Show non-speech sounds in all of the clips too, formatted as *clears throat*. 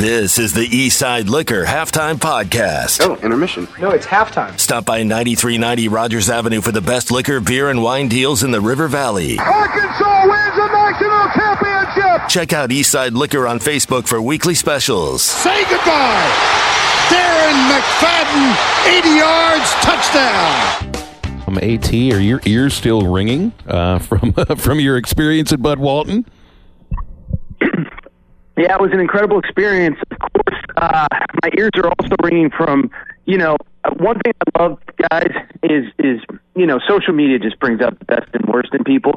This is the Eastside Liquor Halftime Podcast. Oh, intermission. No, it's halftime. Stop by 9390 Rogers Avenue for the best liquor, beer, and wine deals in the River Valley. Arkansas wins the national championship. Check out Eastside Liquor on Facebook for weekly specials. Say goodbye. Darren McFadden, 80 yards, touchdown. I'm At, are your ears still ringing uh, from *laughs* from your experience at Bud Walton? Yeah, it was an incredible experience. Of course, uh, my ears are also ringing from, you know, one thing I love, guys, is is you know, social media just brings out the best and worst in people.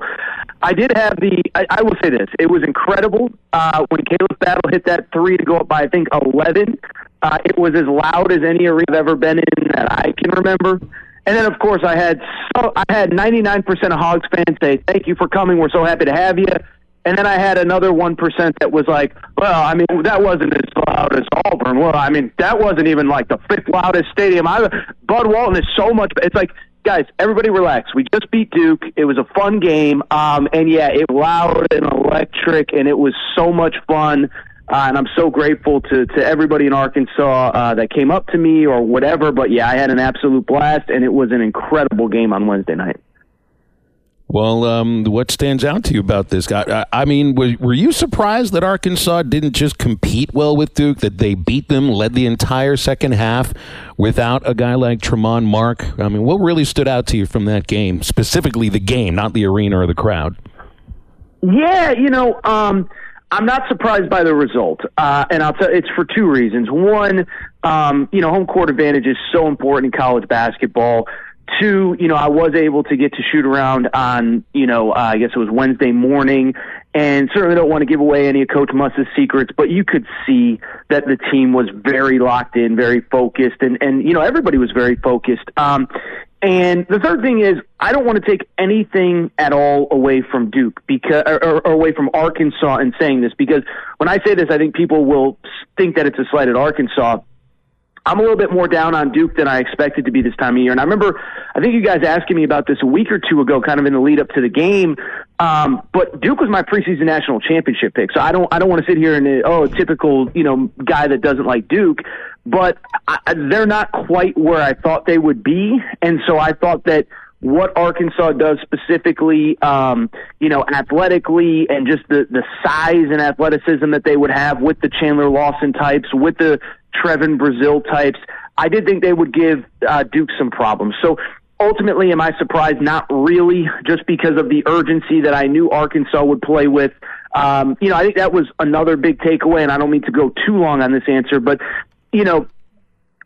I did have the. I, I will say this: it was incredible uh, when Khalif Battle hit that three to go up by I think eleven. Uh, it was as loud as any arena I've ever been in that I can remember. And then, of course, I had so I had 99% of Hogs fans say, "Thank you for coming. We're so happy to have you." And then I had another one percent that was like, well, I mean, that wasn't as loud as Auburn. Well, I mean, that wasn't even like the fifth loudest stadium. I, Bud Walton is so much. It's like, guys, everybody relax. We just beat Duke. It was a fun game, um, and yeah, it loud and electric, and it was so much fun. Uh, and I'm so grateful to to everybody in Arkansas uh, that came up to me or whatever. But yeah, I had an absolute blast, and it was an incredible game on Wednesday night. Well, um, what stands out to you about this guy? I, I mean, were, were, you surprised that Arkansas didn't just compete well with Duke, that they beat them, led the entire second half without a guy like Tramon Mark? I mean, what really stood out to you from that game, specifically the game, not the arena or the crowd? Yeah, you know, um, I'm not surprised by the result, uh, and I'll tell it's for two reasons. One, um, you know, home court advantage is so important in college basketball. Two, you know, I was able to get to shoot around on, you know, uh, I guess it was Wednesday morning, and certainly don't want to give away any of Coach Muss's secrets, but you could see that the team was very locked in, very focused, and and you know everybody was very focused. Um, and the third thing is, I don't want to take anything at all away from Duke because, or, or, away from Arkansas in saying this, because when I say this, I think people will think that it's a slight at Arkansas. I'm a little bit more down on Duke than I expected to be this time of year. And I remember, I think you guys asking me about this a week or two ago, kind of in the lead up to the game. Um, but Duke was my preseason national championship pick, so I don't, I don't want to sit here and oh, a typical, you know, guy that doesn't like Duke. But I, they're not quite where I thought they would be, and so I thought that what Arkansas does specifically, um, you know, athletically and just the, the size and athleticism that they would have with the Chandler Lawson types, with the Trevon Brazile types, I did think they would give uh, Duke some problems. So ultimately, am I surprised? Not really, just because of the urgency that I knew Arkansas would play with. Um, you know, I think that was another big takeaway, and I don't mean to go too long on this answer, but you know,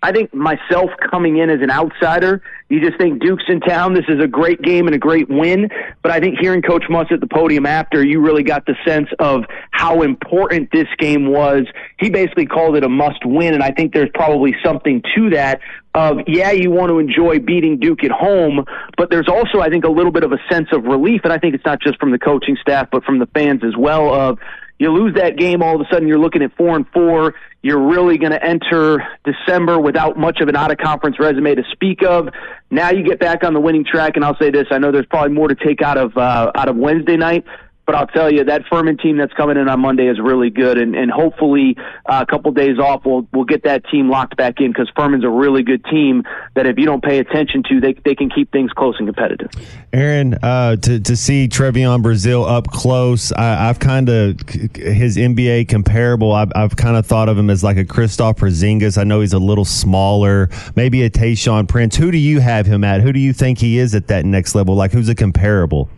I think myself coming in as an outsider, you just think Duke's in town. This is a great game and a great win. But I think hearing Coach Muss at the podium after, you really got the sense of how important this game was. He basically called it a must win. And I think there's probably something to that of, yeah, you want to enjoy beating Duke at home, but there's also, I think, a little bit of a sense of relief. And I think it's not just from the coaching staff, but from the fans as well of, you lose that game, all of a sudden you're looking at four and four. You're really going to enter December without much of an out of conference resume to speak of. Now you get back on the winning track, and I'll say this: I know there's probably more to take out of uh, out of Wednesday night, but I'll tell you that Furman team that's coming in on Monday is really good, and, and hopefully uh, a couple days off we'll we'll get that team locked back in because Furman's a really good team that if you don't pay attention to, they they can keep things close and competitive. Aaron, uh, to to see Trevon Brazile up close, I, have kind of his NBA comparable. I've, I've kind of thought of him as like a Kristaps Porzingis. I know he's a little smaller, maybe a Tayshaun Prince. Who do you have him at? Who do you think he is at that next level? Like who's a comparable?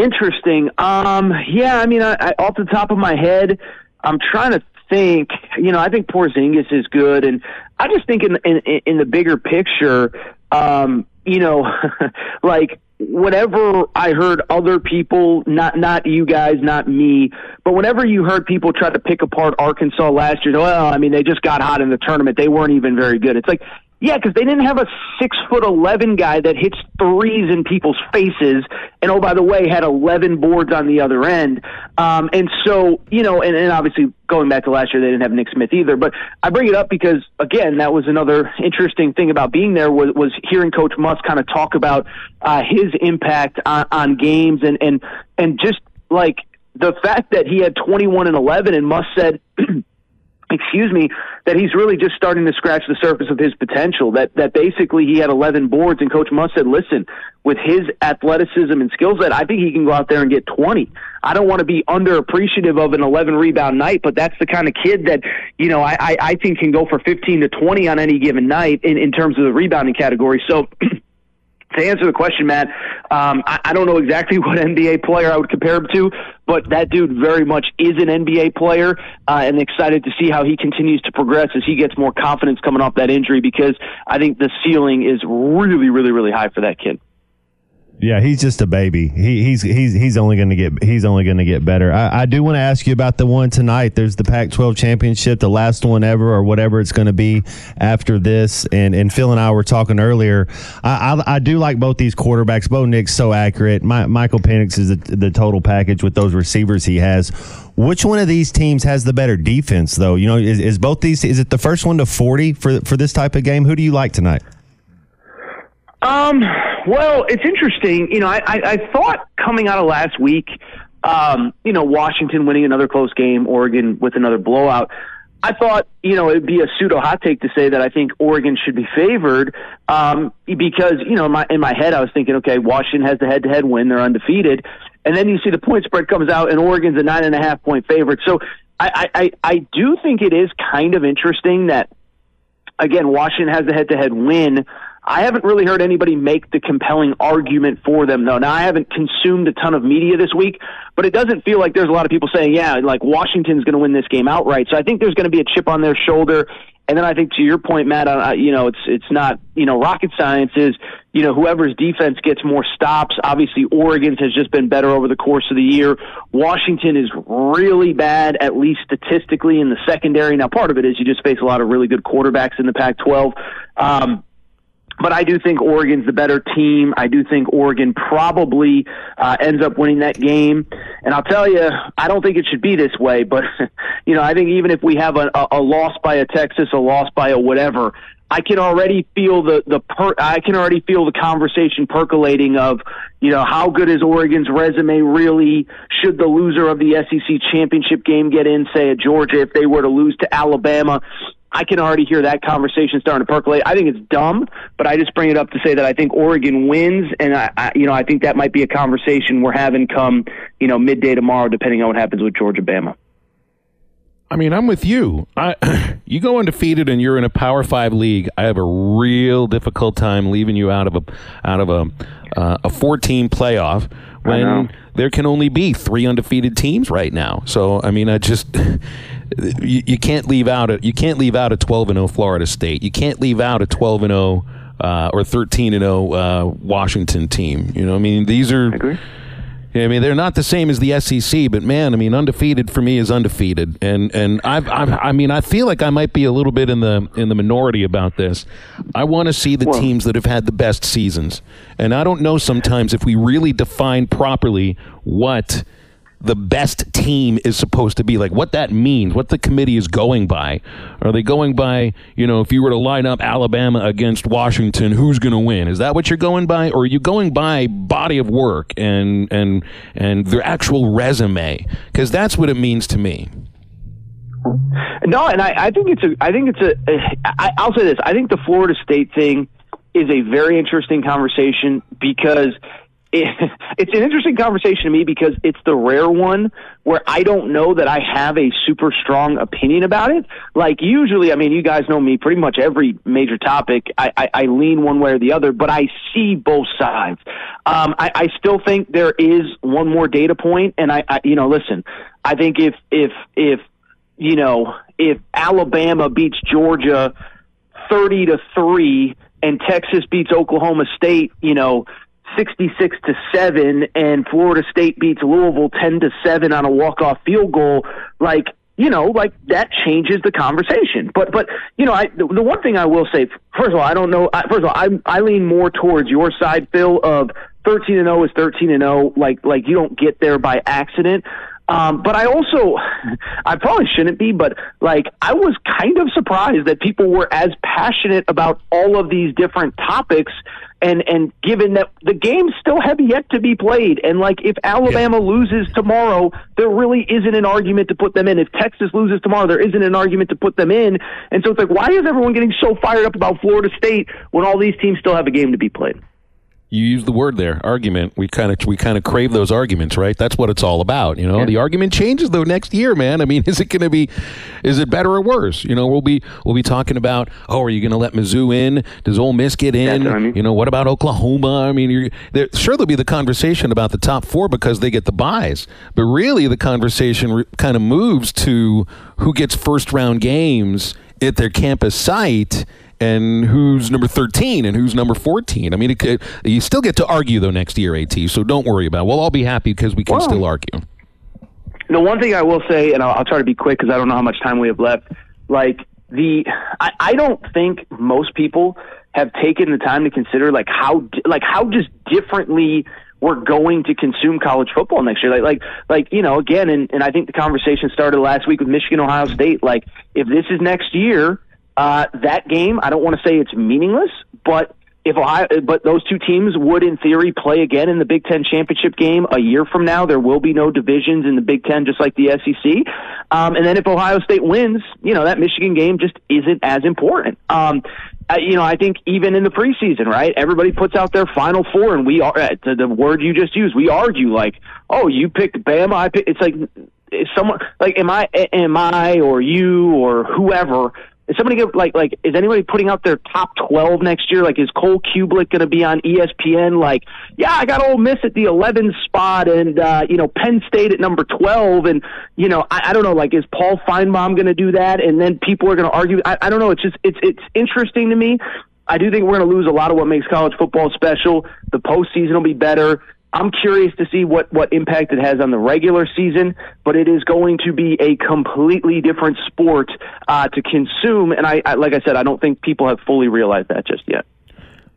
Interesting. Um, yeah, I mean, I, I, off the top of my head, I'm trying to think. You know, I think Porzingis is good, and I just think in in, in the bigger picture, um, you know, *laughs* like whenever I heard other people, not not you guys, not me, but whenever you heard people try to pick apart Arkansas last year, well, I mean, they just got hot in the tournament. They weren't even very good. It's like yeah, because they didn't have a six foot eleven guy that hits threes in people's faces, and oh by the way, had eleven boards on the other end. Um, and so you know, and, and obviously going back to last year, they didn't have Nick Smith either. But I bring it up because again, that was another interesting thing about being there was was hearing Coach Muss kind of talk about uh, his impact on, on games and and and just like the fact that he had twenty one and eleven, and Muss said. *clears throat* excuse me, that he's really just starting to scratch the surface of his potential. That that basically he had 11 boards, and Coach Muss said, "Listen, with his athleticism and skill set, I think he can go out there and get 20. I don't want to be underappreciative of an 11 rebound night, but that's the kind of kid that you know I I, I think can go for 15 to 20 on any given night in in terms of the rebounding category. So." *clears throat* to answer the question, Matt, um, I, I don't know exactly *laughs* what NBA player I would compare him to, but that dude very much is an NBA player, uh, and excited to see how he continues to progress as he gets more confidence coming off that injury because I think the ceiling is really, really, really high for that kid. Yeah, he's just a baby. He, he's he's he's only going to get he's only going to get better. I, I do want to ask you about the one tonight. There's the Pac-12 championship, the last one ever, or whatever it's going to be after this. And and Phil and I were talking earlier. I, I, I do like both these quarterbacks. Bo Nix so accurate. My, Michael Penix is the, the total package with those receivers he has. Which one of these teams has the better defense, though? You know, is, is both these? Is it the first one to 40 for for this type of game? Who do you like tonight? Um, well, it's interesting. You know, I, I, I thought coming out of last week, um, you know, Washington winning another close game, Oregon with another blowout. I thought, you know, it'd be a pseudo hot take to say that I think Oregon should be favored, um, because, you know, in my, in my head, I was thinking, okay, Washington has the head to head win. They're undefeated. And then you see the point spread comes out and Oregon's a nine and a half point favorite. So I, I, I do think it is kind of interesting that, again, Washington has the head to head win. I haven't really heard anybody make the compelling argument for them, though. Now, I haven't consumed a ton of media this week, but it doesn't feel like there's a lot of people saying, yeah, like Washington's going to win this game outright. So I think there's going to be a chip on their shoulder. And then I think to your point, Matt, uh, you know, it's it's not you know rocket science. Is you know whoever's defense gets more stops. Obviously, Oregon's has just been better over the course of the year. Washington is really bad, at least statistically, in the secondary. Now, part of it is you just face a lot of really good quarterbacks in the Pac-12. Um, but I do think Oregon's the better team. I do think Oregon probably uh, ends up winning that game. And I'll tell you, I don't think it should be this way. But *laughs* you know, I think even if we have a, a, loss by a Texas, a loss by a whatever, I can already feel the the per, I can already feel the conversation percolating of you know how good is Oregon's resume really? Should the loser of the SEC championship game get in, say at Georgia, if they were to lose to Alabama? I can already hear that conversation starting to percolate. I think it's dumb, but I just bring it up to say that I think Oregon wins, and I, I you know, I think that might be a conversation we're having come, you know, midday tomorrow, depending on what happens with Georgia Bama. I mean, I'm with you. I, *clears throat* you go undefeated and you're in a Power Five league. I have a real difficult time leaving you out of a out of a uh, a 14 playoff when there can only be three undefeated teams right now. So I mean, I just you, you can't leave out a you can't leave out a 12 and 0 Florida State. You can't leave out a 12 and 0 uh, or 13 and 0 uh, Washington team. You know, I mean, these are. I mean, they're not the same as the SEC, but man, I mean, undefeated for me is undefeated, and and I've, I've i mean, I feel like I might be a little bit in the in the minority about this. I want to see the well, teams that have had the best seasons, and I don't know sometimes if we really define properly what the best team is supposed to be. Like what that means what the committee is going by. Are they going by you know if you were to line up alabama against washington who's going to win? Is that what you're going by? Or are you going by body of work and and and their actual resume? Because that's what it means to me. No and i, I think it's a i think it's a I, i'll say this. I think the florida state thing is a very interesting conversation because it, *laughs* it's an interesting conversation to me because it's the rare one where I don't know that I have a super strong opinion about it. Like usually, I mean, you guys know me. Pretty much every major topic, I, I, I lean one way or the other, but I see both sides. Um, I, I still think there is one more data point, and I, I, you know, listen. I think if if if you know if Alabama beats Georgia thirty to three and Texas beats Oklahoma State, you know, 66 to 7 and Florida State beats Louisville 10 to 7 on a walk-off field goal like you know like that changes the conversation but but you know I the, the one thing I will say first of all I don't know I, first of all I I lean more towards your side Phil of 13 and 0 is 13 and 0 like like you don't get there by accident Um, but I also, *laughs* I probably shouldn't be, but like I was kind of surprised that people were as passionate about all of these different topics. And and given that the games still have yet to be played, and like if Alabama yeah. loses tomorrow, there really isn't an argument to put them in. If Texas loses tomorrow, there isn't an argument to put them in. And so it's like, why is everyone getting so fired up about Florida State when all these teams still have a game to be played? You use the word there argument. We kind of we kind of crave those arguments right? That's what it's all about you know? Yeah. the argument changes though next year man. I mean *laughs* is it going to be is it better or worse? You know we'll be we'll be talking about oh are you going to let mizzou in? Does Ole miss get in? I mean. you know what about oklahoma? I mean you're, sure there'll be the conversation about the top four because they get the buys but really the conversation re- kind of moves to who gets first round games at their campus site and who's number 13 and who's number 14. I mean, it, it, you still get to argue, though, next year, AT, so don't worry about it. We'll all be happy because we can well, still argue. The one thing I will say, and I'll, I'll try to be quick because I don't know how much time we have left, like, the I, I don't think most people have taken the time to consider like how like how just differently we're going to consume college football next year. Like, like, like you know, again, and, and I think the conversation started last week with Michigan, Ohio State. Like, if this is next year, uh, that game, I don't want to say it's meaningless, but if Ohio, but those two teams would, in theory, play again in the Big Ten championship game a year from now. There will be no divisions in the Big Ten, just like the SEC. Um, and then if Ohio State wins, you know that Michigan game just isn't as important. Um, uh, you know, I think even in the preseason, right? Everybody puts out their final four, and we are uh, the, word you just used. We argue like, oh, you picked Bama. I. It's like someone like am I am I or you or whoever is somebody like like is anybody putting out their top twelve next year? Like is Cole Cubelic going to be on ESPN? Like, yeah, I got Ole Miss at the 11 spot, and uh, you know Penn State at number twelve, and you know I, I don't know. Like, is Paul Finebaum going to do that? And then people are going to argue. I, I don't know. It's just it's it's interesting to me. I do think we're going to lose a lot of what makes college football special. The postseason will be better. I'm curious to see what, what impact it has on the regular season, but it is going to be a completely different sport uh, to consume. And I, I, like I said, I don't think people have fully realized that just yet.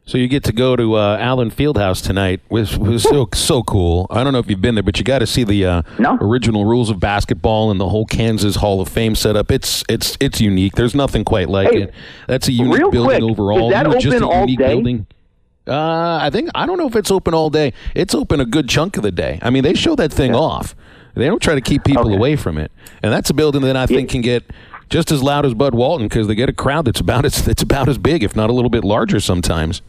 So you get to go to uh, Allen Fieldhouse tonight, which was so so cool. I don't know if you've been there, but you got to see the uh, no. original rules of basketball and the whole Kansas Hall of Fame setup. It's it's it's unique. There's nothing quite like hey, it. That's a unique building quick, overall. Is that open just a all unique day? building. Uh, I think I don't know if it's open all day. It's open a good chunk of the day. I mean, they show that thing yeah. off. They don't try to keep people okay. away from it, and that's a building that I think yeah. can get just as loud as Bud Walton because they get a crowd that's about as that's about as big, if not a little bit larger sometimes.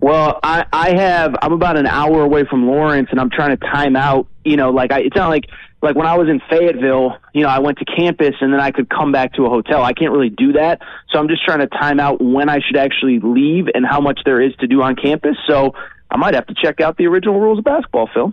Well, I, I have. I'm about an hour away from Lawrence, and I'm trying to time out. You know, like I, it's not like like when I was in Fayetteville, you know, I went to campus and then I could come back to a hotel. I can't really do that. So I'm just trying to time out when I should actually leave and how much there is to do on campus. So I might have to check out the original rules of basketball, Phil.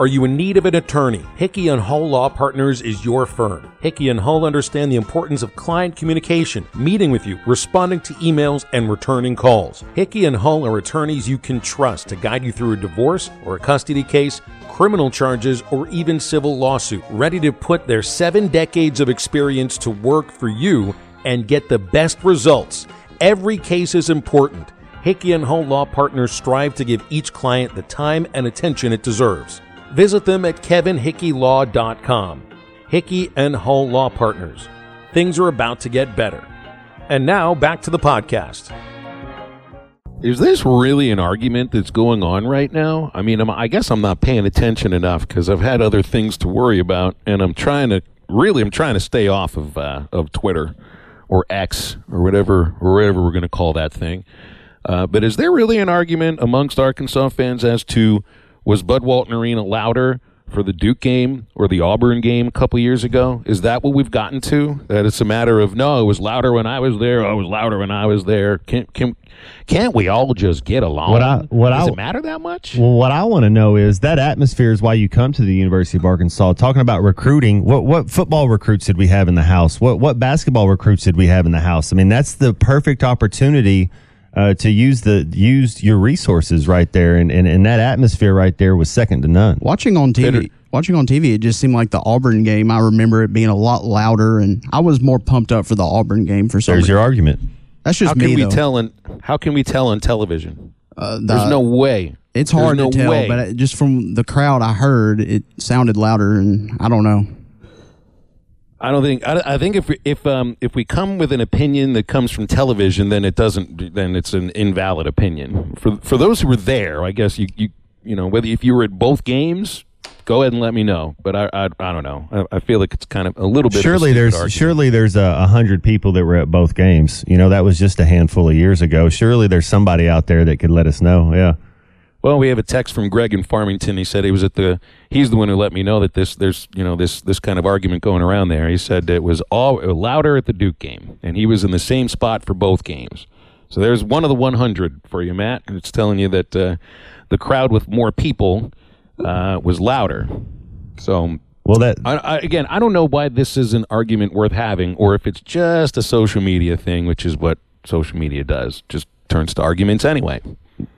Are you in need of an attorney? Hickey and Hull Law Partners is your firm. Hickey and Hull understand the importance of client communication, meeting with you, responding to emails, and returning calls. Hickey and Hull are attorneys you can trust to guide you through a divorce or a custody case, criminal charges, or even civil lawsuit, ready to put their seven decades of experience to work for you and get the best results. Every case is important. Hickey and Hull Law Partners strive to give each client the time and attention it deserves. Visit them at kevinhickeylaw.com. Hickey and Hull Law Partners. Things are about to get better. And now back to the podcast. Is this really an argument that's going on right now? I mean, I'm, i guess I'm not paying attention enough because I've had other things to worry about, and I'm trying to really, I'm trying to stay off of uh, of Twitter or X or whatever, or whatever we're going to call that thing. Uh, but is there really an argument amongst Arkansas fans as to was Bud Walton Arena louder for the Duke game or the Auburn game a couple years ago? Is that what we've gotten to? That it's a matter of no, it was louder when I was there. Oh, it was louder when I was there. Can can can't we all just get along? What I- what Does I- it matter that much? Well, what I want to know is that atmosphere is why you come to the University of Arkansas. Talking about recruiting, what what football recruits did we have in the house? What what basketball recruits did we have in the house? I mean, that's the perfect opportunity uh, to use the use your resources right there, and, and and that atmosphere right there was second to none. Watching on TV, Better- watching on TV, it just seemed like the Auburn game. I remember it being a lot louder, and I was more pumped up for the Auburn game for some There's reason. your argument. That's just how me can we though. tell on how can we tell on television? Uh, the- There's no way. It's There's hard no to tell, way. but just from the crowd I heard, it sounded louder, and I don't know. I don't think. I, I think if we- if um if we come with an opinion that comes from television, then it doesn't. Then it's an invalid opinion. For for those who were there, I guess you you you know whether if you were at both games, go ahead and let me know. But I I, I don't know. I, I feel like it's kind of a little bit. Surely of a stupid there's argument. surely there's a, a hundred people that were at both games. You know, that was just a handful of years ago. Surely there's somebody out there that could let us know. Yeah. Well, we have a text from Greg in Farmington. He said he was at the. He's the one who let me know that this there's you know this this kind of argument going around there. He said it was all louder at the Duke game, and he was in the same spot for both games. So there's one of the 100 for you, Matt, and it's telling you that uh, the crowd with more people uh, was louder. So Well, that I, I, again, I don't know why this is an argument worth having, or if it's just a social media thing, which is what social media does, just turns to arguments anyway.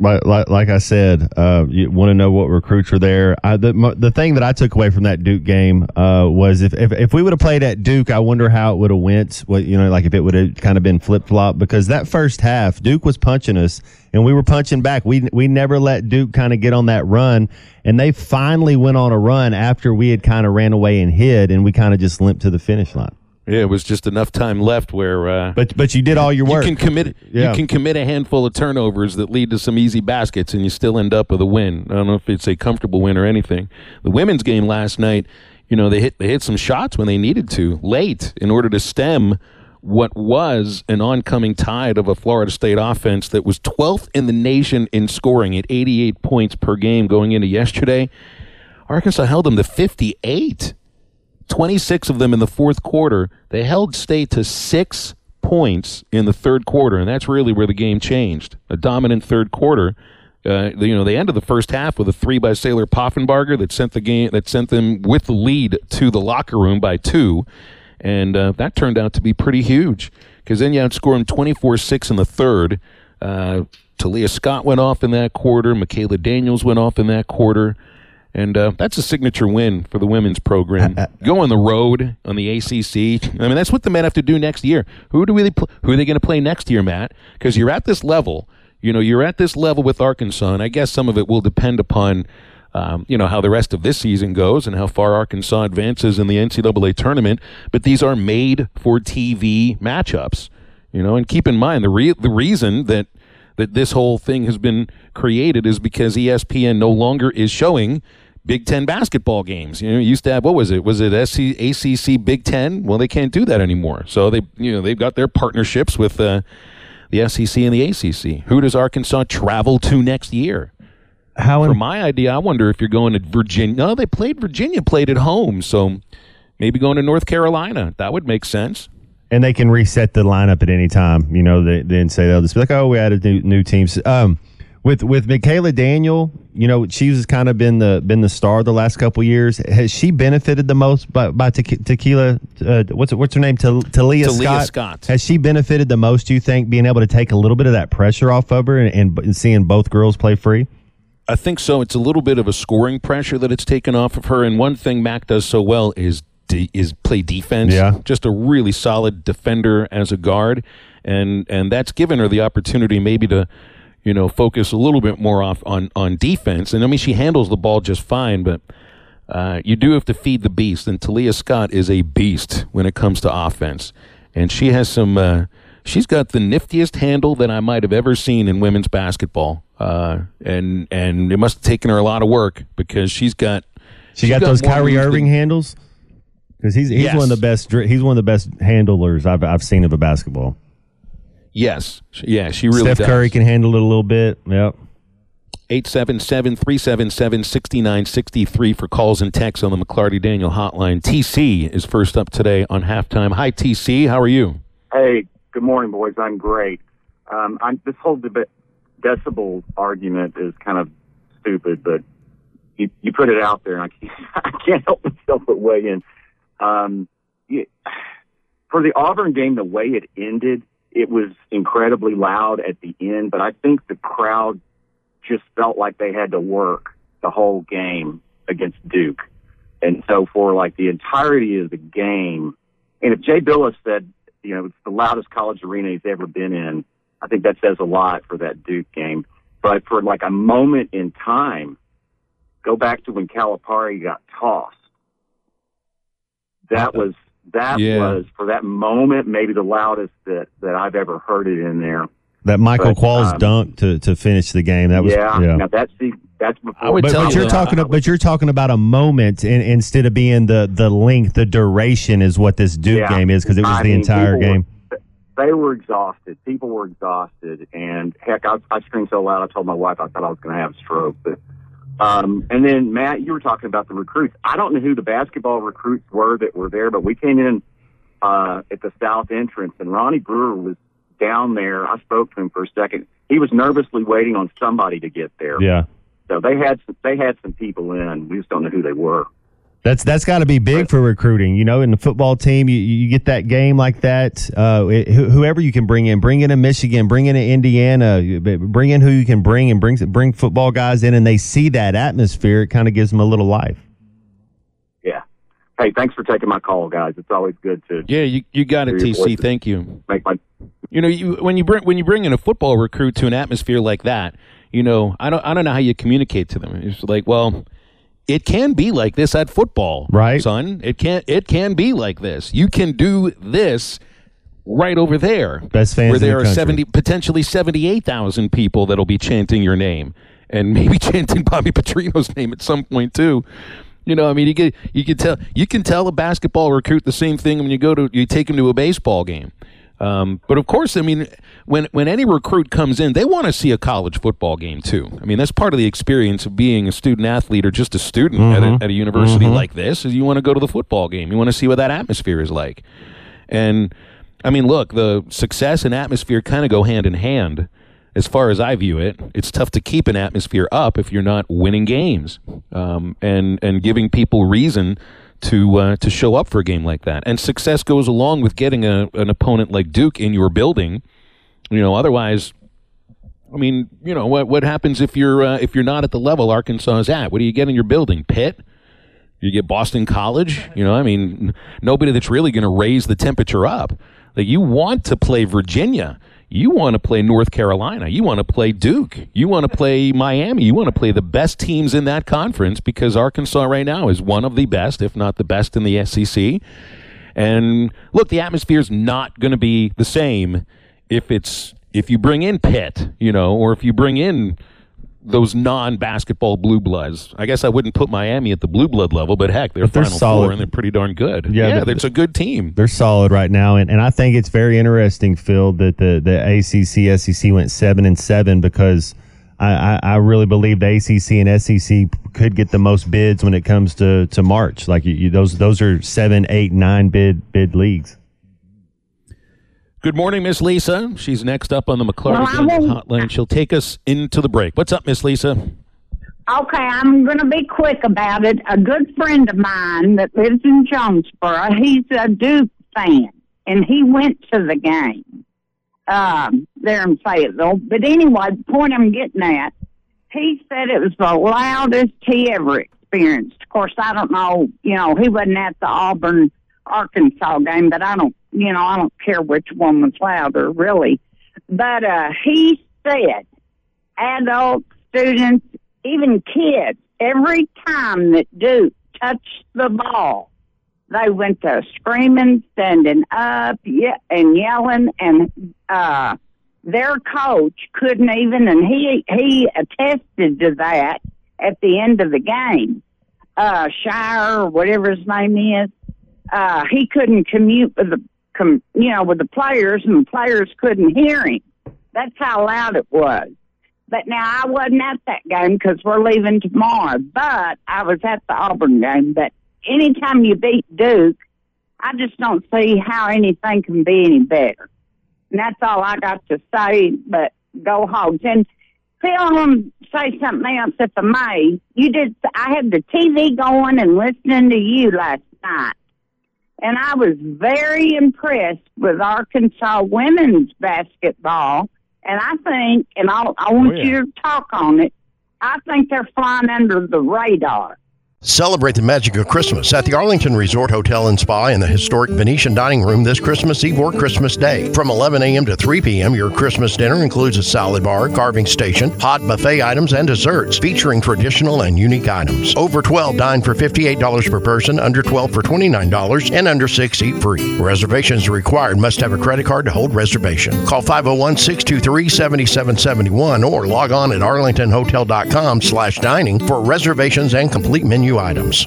Like, like, like I said, uh, you want to know what recruits are there. I, the the thing that I took away from that Duke game uh, was if, if if we would have played at Duke, I wonder how it would have went. What you know, like if it would have kind of been flip flop because that first half, Duke was punching us and we were punching back. We we never let Duke kind of get on that run, and they finally went on a run after we had kind of ran away and hid, and we kind of just limped to the finish line. Yeah, it was just enough time left where. Uh, But but you did all your work. You can commit. Yeah. You can commit a handful of turnovers that lead to some easy baskets, and you still end up with a win. I don't know if it's a comfortable win or anything. The women's game last night, you know, they hit they hit some shots when they needed to late in order to stem what was an oncoming tide of a Florida State offense that was 12th in the nation in scoring at 88 points per game going into yesterday. Arkansas held them to 58. 26 of them in the fourth quarter. They held state to six points in the third quarter, and that's really where the game changed. A dominant third quarter. Uh, you know, they ended the first half with a three by Saylor Poffenbarger that sent the game that sent them with the lead to the locker room by two, and uh, that turned out to be pretty huge because then you outscore them 24-6 in the third. Uh, Taliah Scott went off in that quarter. Makayla Daniels went off in that quarter. And uh, that's a signature win for the women's program. Go on the road on the ACC. I mean, that's what the men have to do next year. Who do we pl- who are they going to play next year, Matt? Because you're at this level. You know, you're at this level with Arkansas, and I guess some of it will depend upon, um, you know, how the rest of this season goes and how far Arkansas advances in the NCAA tournament. But these are made for TV matchups. You know, and keep in mind the re- the reason that that this whole thing has been created is because ESPN no longer is showing Big Ten basketball games. You know, it used to have what was it? Was it SC, ACC Big Ten? Well, they can't do that anymore. So they, you know, they've got their partnerships with uh, the SEC and the ACC. Who does Arkansas travel to next year? How For my idea, I wonder if you're going to Virginia. No, they played Virginia, played at home, so maybe going to North Carolina. That would make sense. and they can reset the lineup at any time. You know, they then say they'll just be like, "Oh, we added new, new teams." Um, with with Makayla Daniel, you know, she's kind of been the been the star the last couple years. Has she benefited the most by by Tequ- Tequila? Uh, what's what's her name? Tal- Talia, Taliah Scott. Scott. Has she benefited the most? Do you think being able to take a little bit of that pressure off of her and, and, and seeing both girls play free? I think so. It's a little bit of a scoring pressure that it's taken off of her. And one thing Mac does so well is de- is play defense. Yeah. just a really solid defender as a guard, and and that's given her the opportunity maybe to, you know, focus a little bit more off on on defense. And I mean, she handles the ball just fine, but. Uh, you do have to feed the beast, and Taliah Scott is a beast when it comes to offense, and she has some. Uh, she's got the niftiest handle that I might have ever seen in women's basketball, uh, and and it must have taken her a lot of work because she's got. She she's got, those more Kyrie Irving than- handles because he's he's Yes. one of the best. He's one of the best handlers I've I've seen of a basketball. Yes, She- yeah, she really Steph does. Curry can handle it a little bit. Yep. 877 377 6963 for calls and texts on the McClarty Daniel hotline. TC is first up today on halftime. Hi, TC. How are you? Hey, good morning, boys. I'm great. Um, I'm, this whole deb- decibel argument is kind of stupid, but you, you put it out there, and I can't, *laughs* I can't help myself but weigh in. Um, you, for the Auburn game, the way it ended, it was incredibly loud at the end, but I think the crowd just felt like they had to work the whole game against Duke. And so for like the entirety of the game, and if Jay Bilas said, you know, it's the loudest college arena he's ever been in, I think that says a lot for that Duke game. But for like a moment in time, go back to when Calipari got tossed. That was that Yeah. was for that moment maybe the loudest that that I've ever heard it in there. That Michael But, Qualls um, dunk to, to finish the game. That was yeah, yeah. Now that's the that's before. But, but you you're that. talking, but you're talking about a moment in, instead of being the the length, the duration is what this Duke Yeah. game is because it was I the mean, entire people were- game. they were exhausted. People were exhausted, and heck, I, I screamed so loud. I told my wife I thought I was going to have a stroke. But um, and then Matt, you were talking about the recruits. I don't know who the basketball recruits were that were there, but we came in uh, at the south entrance, and Ronnie Brewer was down there. I spoke to him for a second. He was nervously waiting on somebody to get there. Yeah, So they had some, they had some people in. We just don't know who they were. That's that's got to be big for recruiting. You know, in the football team, you, you get that game like that. Uh, it, whoever you can bring in, bring in a Michigan, bring in a Indiana, bring in who you can bring and bring bring football guys in, and they see that atmosphere. It kind of gives them a little life. Yeah. Hey, thanks for taking my call, guys. It's always good to Yeah, you, you got it, TC. Thank you. make my You know, you, when you bring when you bring in a football recruit to an atmosphere like that, you know, I don't I don't know how you communicate to them. It's like, well, it can be like this at football, Right. son? It can it can be like this. You can do this right over there, Best fans where in the there are country. seventy potentially seventy eight thousand people that'll be chanting your name and maybe *laughs* chanting Bobby Petrino's name at some point too. You know, I mean, you get you can tell you can tell a basketball recruit the same thing when you go to you take him to a baseball game. Um, but of course, I mean, when when any recruit comes in, they want to see a college football game too. I mean, that's part of the experience of being a student athlete or just a student at, a, at a university like this. Is you want to go to the football game, you want to see what that atmosphere is like. And I mean, look, the success and atmosphere kind of go hand in hand. As far as I view it, it's tough to keep an atmosphere up if you're not winning games um, and and giving people reason to uh, to show up for a game like that. And success goes along with getting a, an opponent like Duke in your building. You know, otherwise, I mean, you know, what what happens if you're uh, if you're not at the level Arkansas is at? What do you get in your building? Pitt? You get Boston College? You know, I mean, nobody that's really going to raise the temperature up. Like you want to play Virginia. You want to play North Carolina. You want to play Duke. You want to *laughs* play Miami. You want to play the best teams in that conference because Arkansas right now is one of the best, if not the best in the SEC. And look, the atmosphere is not going to be the same if it's if you bring in Pitt, you know, or if you bring in those non-basketball blue bloods. I guess I wouldn't put Miami at the blue blood level, but heck, they're, But they're Final solid. Four and they're pretty darn good. Yeah, Yeah, but- it's a good team. They're solid right now, and, and I think it's very interesting, Phil, that the the ACC SEC went seven and seven because I, I, I really believe the ACC and SEC could get the most bids when it comes to, to March. Like you, you, those those are seven, eight, nine bid bid leagues. Good morning, Miss Lisa. She's next up on the McClarty Well, Hotline. She'll take us into the break. What's up, Miss Lisa? Okay, I'm going to be quick about it. A good friend of mine that lives in Jonesboro, he's a Duke fan, and he went to the game um, there in Fayetteville. But anyway, the point I'm getting at, he said it was the loudest he ever experienced. Of course, I don't know, you know, he wasn't at the Auburn Arkansas game, but I don't, you know, I don't care which one was louder, really. But uh, he said adults, students, even kids, every time that Duke touched the ball, they went to screaming, standing up, ye- and yelling, and uh, their coach couldn't even, and he he attested to that at the end of the game. Uh, Scheyer whatever his name is, uh, he couldn't commute with the, com, you know, with the players, and the players couldn't hear him. That's how loud it was. But now I wasn't at that game because we're leaving tomorrow. But I was at the Auburn game. But anytime you beat Duke, I just don't see how anything can be any better. And that's all I got to say. But go Hogs. And I want say something else, if I may. You did. I had the TV going and listening to you last night, and I was very impressed with Arkansas women's basketball. And I think, and I'll, I want Oh, yeah. you to talk on it. I think they're flying under the radar. Celebrate the magic of Christmas at the Arlington Resort Hotel and Spa in the historic Venetian Dining Room this Christmas Eve or Christmas Day. From 11 a.m. to 3 p.m., your Christmas dinner includes a salad bar, carving station, hot buffet items, and desserts featuring traditional and unique items. Over 12 dine for $58 per person, under 12 for $29, and under 6 eat free. Reservations required. Must have a credit card to hold reservation. Call 501 623 7771 or log on at arlingtonhotel.com slash dining for reservations and complete menu items.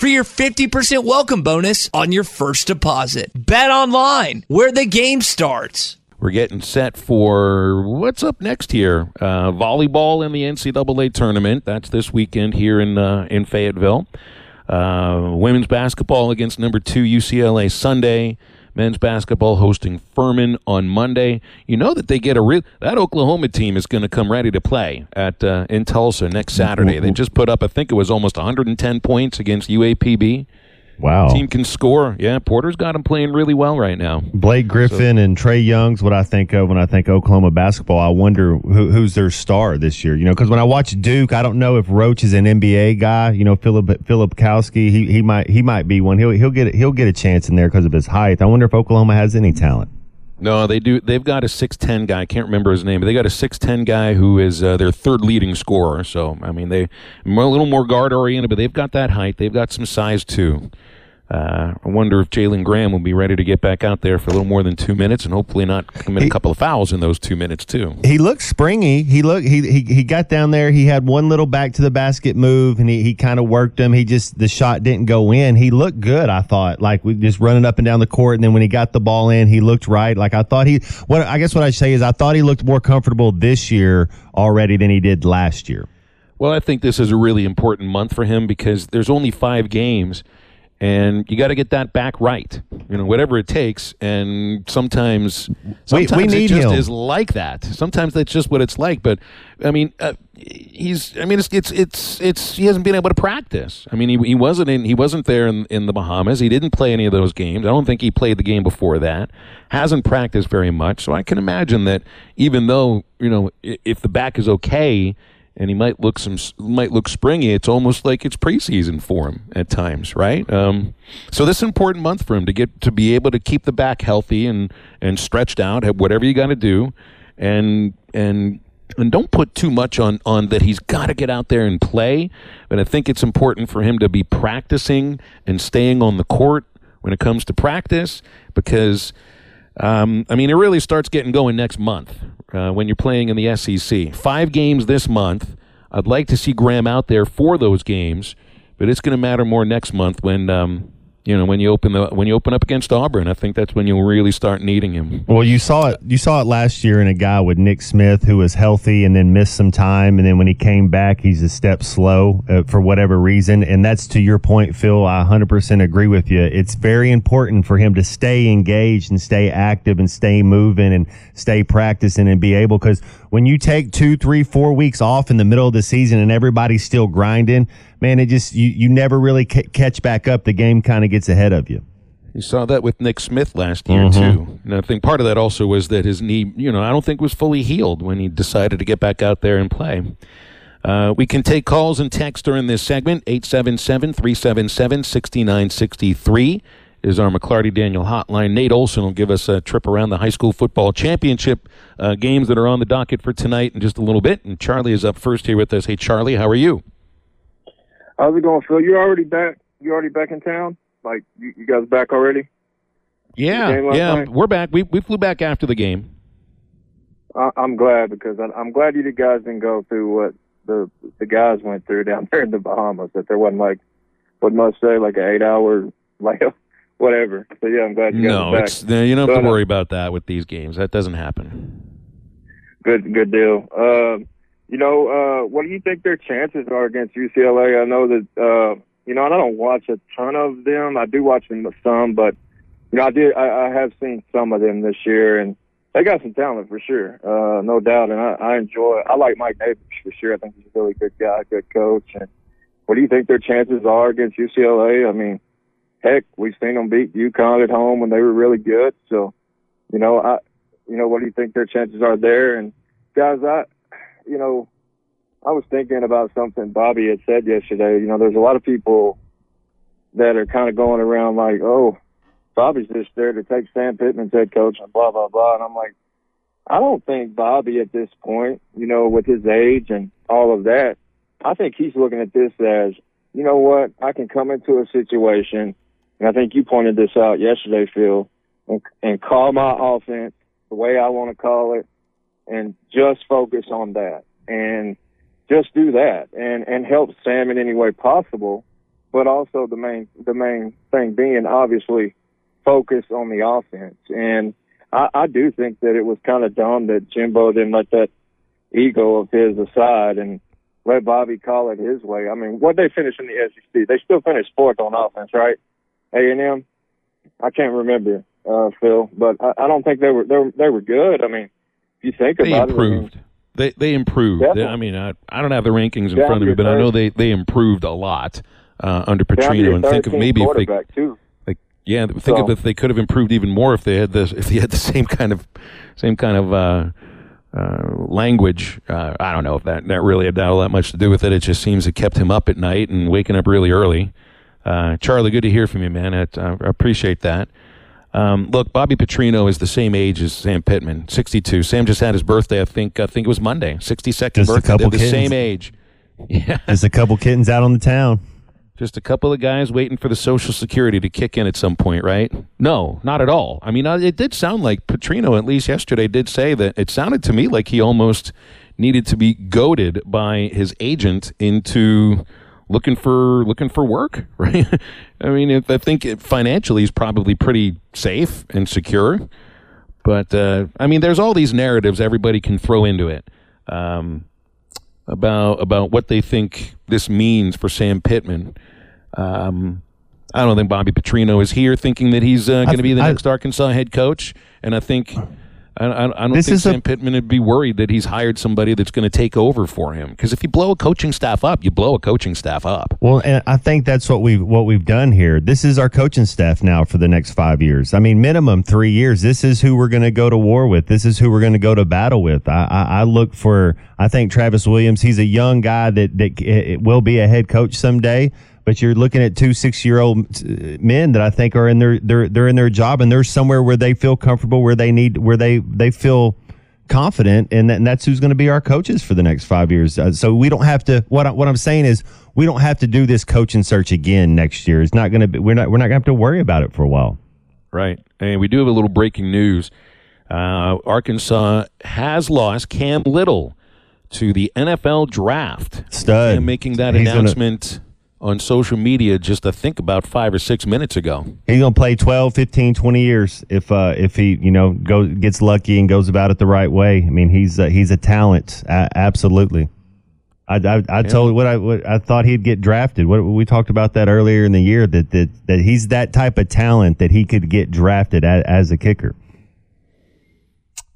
for your 50% welcome bonus on your first deposit. Bet online where the game starts. We're getting set for what's up next here. Uh, volleyball in the NCAA tournament. That's this weekend here in uh, in Fayetteville. Uh, women's basketball against number two UCLA Sunday. Men's basketball hosting Furman on Monday. You know that they get a real that Oklahoma team is going to come ready to play at uh, in Tulsa next Saturday. They just put up, I think it was almost 110 points against UAPB. Wow. Team can score. Yeah, Porter's got them playing really well right now. Blake Griffin and Trae Young's what I think of when I think Oklahoma basketball. I wonder who, who's their star this year. You know, because when I watch Duke, I don't know if Roach is an NBA guy. You know, Philip Filipowski, he he might he might be one. He'll he'll get he'll get a chance in there because of his height. I wonder if Oklahoma has any talent. No, they do. They've got a six ten guy. I can't remember his name, but they got a six ten guy who is uh, their third leading scorer. So I mean, they are a little more guard oriented, but they've got that height. They've got some size too. Uh, I wonder if Jalen Graham will be ready to get back out there for a little more than two minutes, and hopefully not commit a couple of fouls in those two minutes too. He looked springy. He looked he he he got down there. He had one little back to the basket move, and he, he kind of worked him. He just the shot didn't go in. He looked good. I thought like we just running up and down the court, and then when he got the ball in, he looked right. Like I thought he what I guess what I say is I thought he looked more comfortable this year already than he did last year. Well, I think this is a really important month for him because there's only five games, and you got to get that back right. You know, whatever it takes. And sometimes, We- we sometimes need it just him. is like that. Sometimes that's just what it's like. But I mean, uh, he's. I mean, it's it's it's it's. He hasn't been able to practice. I mean, he, he wasn't in. He wasn't there in, in the Bahamas. He didn't play any of those games. I don't think he played the game before that. Hasn't practiced very much. So I can imagine that even though you know, if the back is okay and he might look some might look springy. It's almost like it's preseason for him at times, right? Um, so this is an important month for him to get to be able to keep the back healthy and and stretched out. Whatever you got to do, and and and don't put too much on on that. He's got to get out there and play. But I think it's important for him to be practicing and staying on the court when it comes to practice because. Um, I mean, it really starts getting going next month uh, when you're playing in the SEC. Five games this month. I'd like to see Graham out there for those games, but it's going to matter more next month when um, you know when you open the when you open up against Auburn. I think that's when you'll really start needing him. Well, you saw it. You saw it last year in a guy with Nick Smith who was healthy and then missed some time, and then when he came back, he's a step slow uh, for whatever reason. And that's to your point, Phil. I 100% agree with you. It's very important for him to stay engaged and stay active and stay moving and stay practicing and be able because when you take two, three, four weeks off in the middle of the season and everybody's still grinding, man, it just you you never really ca- catch back up. The game kind of gets ahead of you. You saw that with Nick Smith last year Mhm. too. And I think part of that also was that his knee, you know, I don't think was fully healed when he decided to get back out there and play. Uh, we can take calls and text during this segment 877 377 6963. is our McClarty Daniel hotline. Nate Olson will give us a trip around the high school football championship uh, games that are on the docket for tonight in just a little bit. And Charlie is up first here with us. Hey, Charlie, how are you? How's it going, Phil? You're already back? You're already back in town? Like you, you guys back already? Yeah, yeah, night? we're back. We we flew back after the game. I, I'm glad because I, I'm glad you guys didn't go through what the the guys went through *laughs* down there in the Bahamas. That there wasn't like what must say like an eight hour *laughs* like whatever. So yeah, I'm glad you guys no, it's you don't have but, to uh, worry about that with these games. That doesn't happen. Good, good deal. Um, you know, uh, what do you think their chances are against UCLA? I know that uh, you know, and I don't watch a ton of them. I do watch them some, but you know, I did. I, I have seen some of them this year, and they got some talent for sure, uh, no doubt. And I, I enjoy. I like Mike Davis for sure. I think he's a really good guy, good coach. And what do you think their chances are against UCLA? I mean, heck, we've seen them beat UConn at home when they were really good. So, you know, I, you know, what do you think their chances are there? And guys, I, you know, I was thinking about something Bobby had said yesterday. You know, there's a lot of people that are kind of going around like, oh, Bobby's just there to take Sam Pittman's head coach and blah, blah, blah. And I'm like, I don't think Bobby at this point, you know, with his age and all of that, I think he's looking at this as, you know what, I can come into a situation, and I think you pointed this out yesterday, Phil, and, and call my offense the way I want to call it, and just focus on that. And just do that and and help Sam in any way possible. But also the main the main thing being obviously focus on the offense. And I, I do think that it was kind of dumb that Jimbo didn't let that ego of his aside and let Bobby call it his way. I mean, what they finished in the SEC? They still finished fourth on offense, right? A and M. I can't remember, uh, Phil, but I, I don't think they were they were they were good. I mean, you think they about improved. it, I mean, they they improved. I mean, I, I don't have the rankings in front of me, but I know they they improved a lot uh, under Petrino. And think of maybe if they too. like yeah, think so, of if they could have improved even more if they had this if they had the same kind of same kind of uh, uh, language. Uh, I don't know if that that really had all that much to do with it. It just seems it kept him up at night and waking up really early. Uh, Charlie, good to hear from you, man. I, I appreciate that. Um, look, Bobby Petrino is the same age as Sam Pittman, 62. Sam just had his birthday. I think. I think it was Monday. 62nd just birthday. A couple They're the kittens. same age. *laughs* Yeah. *laughs* There's a couple kittens out on the town. Just a couple of guys waiting for the Social Security to kick in at some point, right? No, not at all. I mean, uh, it did sound like Petrino, at least yesterday, did say that it sounded to me like he almost needed to be goaded by his agent into looking for looking for work, *laughs* right? I mean, if, I think it, financially he's probably pretty safe and secure, but uh, I mean, there's all these narratives everybody can throw into it um, about about what they think this means for Sam Pittman. Um, I don't think Bobby Petrino is here thinking that he's uh, going to be the I- next Arkansas head coach, and I think. I, I, I don't This think is a- Sam Pittman would be worried that he's hired somebody that's going to take over for him. Because if you blow a coaching staff up, you blow a coaching staff up. Well, and I think that's what we've what we've done here. This is our coaching staff now for the next five years. I mean, minimum three years. This is who we're going to go to war with. This is who we're going to go to battle with. I, I, I look for. I think Travis Williams. He's a young guy that that eh, will be a head coach someday. But you're looking at two six year old men that I think are in their they're they're in their job and they're somewhere where they feel comfortable, where they need where they they feel confident, and, that, and that's who's going to be our coaches for the next five years. Uh, so we don't have to. What I, what I'm saying is, we don't have to do this coaching search again next year. It's not going to be. We're not. We're not going to have to worry about it for a while. Right. And we do have a little breaking news. Uh, Arkansas has lost Cam Little to the NFL draft. Stud. And making that He's gonna- announcement on social media just, I think, about five or six minutes ago. He's going to play 12, 15, 20 years if uh, if he you know goes gets lucky and goes about it the right way. I mean, he's uh, he's a talent. A- absolutely. I, I, I told what I what I thought he'd get drafted. What we talked about that earlier in the year that that, that he's that type of talent that he could get drafted as, as a kicker.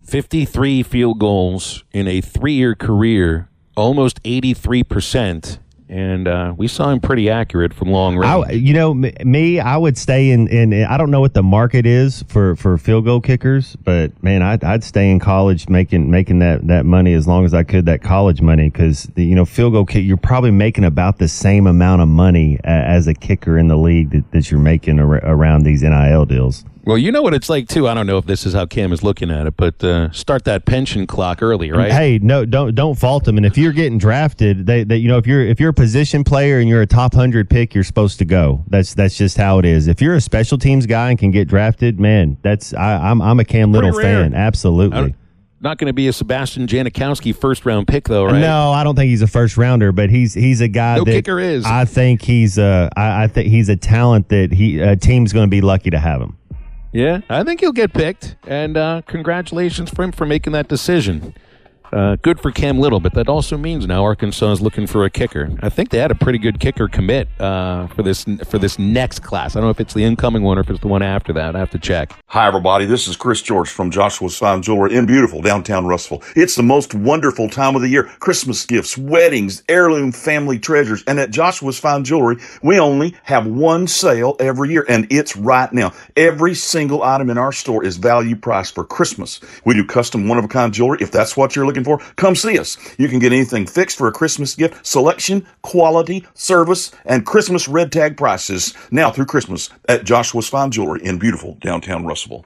53 field goals in a three year career, almost 83%. And uh, we saw him pretty accurate from long range. I, you know, me, I would stay in, in. I don't know what the market is for, for field goal kickers, but man, I'd, I'd stay in college making making that, that money as long as I could, that college money, because you know, field goal kick, you're probably making about the same amount of money as a kicker in the league that, that you're making ar- around these NIL deals. Well, you know what it's like too. I don't know if this is how Cam is looking at it, but uh, start that pension clock early, right? Hey, no, don't don't fault them. And if you're getting drafted, they, they you know if you're if you're a position player and you're a top hundred pick, you're supposed to go. That's that's just how it is. If you're a special teams guy and can get drafted, man, that's I, I'm I'm a Cam Little fan. Absolutely. Not going to be a Sebastian Janikowski first round pick though, right? No, I don't think he's a first rounder, but he's he's a guy No that kicker is. I think he's a I, I think he's a talent that he a team's going to be lucky to have him. Yeah, I think he'll get picked, and uh, congratulations for him for making that decision. Uh, good for Cam Little, but that also means now Arkansas is looking for a kicker. I think they had a pretty good kicker commit uh, for this for this next class. I don't know if it's the incoming one or if it's the one after that. I have to check. Hi, everybody. This is Chris George from Joshua's Fine Jewelry in beautiful downtown Russellville. It's the most wonderful time of the year. Christmas gifts, weddings, heirloom family treasures. And at Joshua's Fine Jewelry, we only have one sale every year, and it's right now. Every single item in our store is value priced for Christmas. We do custom one of a kind jewelry. If that's what you're looking for, come see us. You can get anything fixed for a Christmas gift, selection, quality, service, and Christmas red tag prices now through Christmas at Joshua's Fine Jewelry in beautiful downtown Russellville.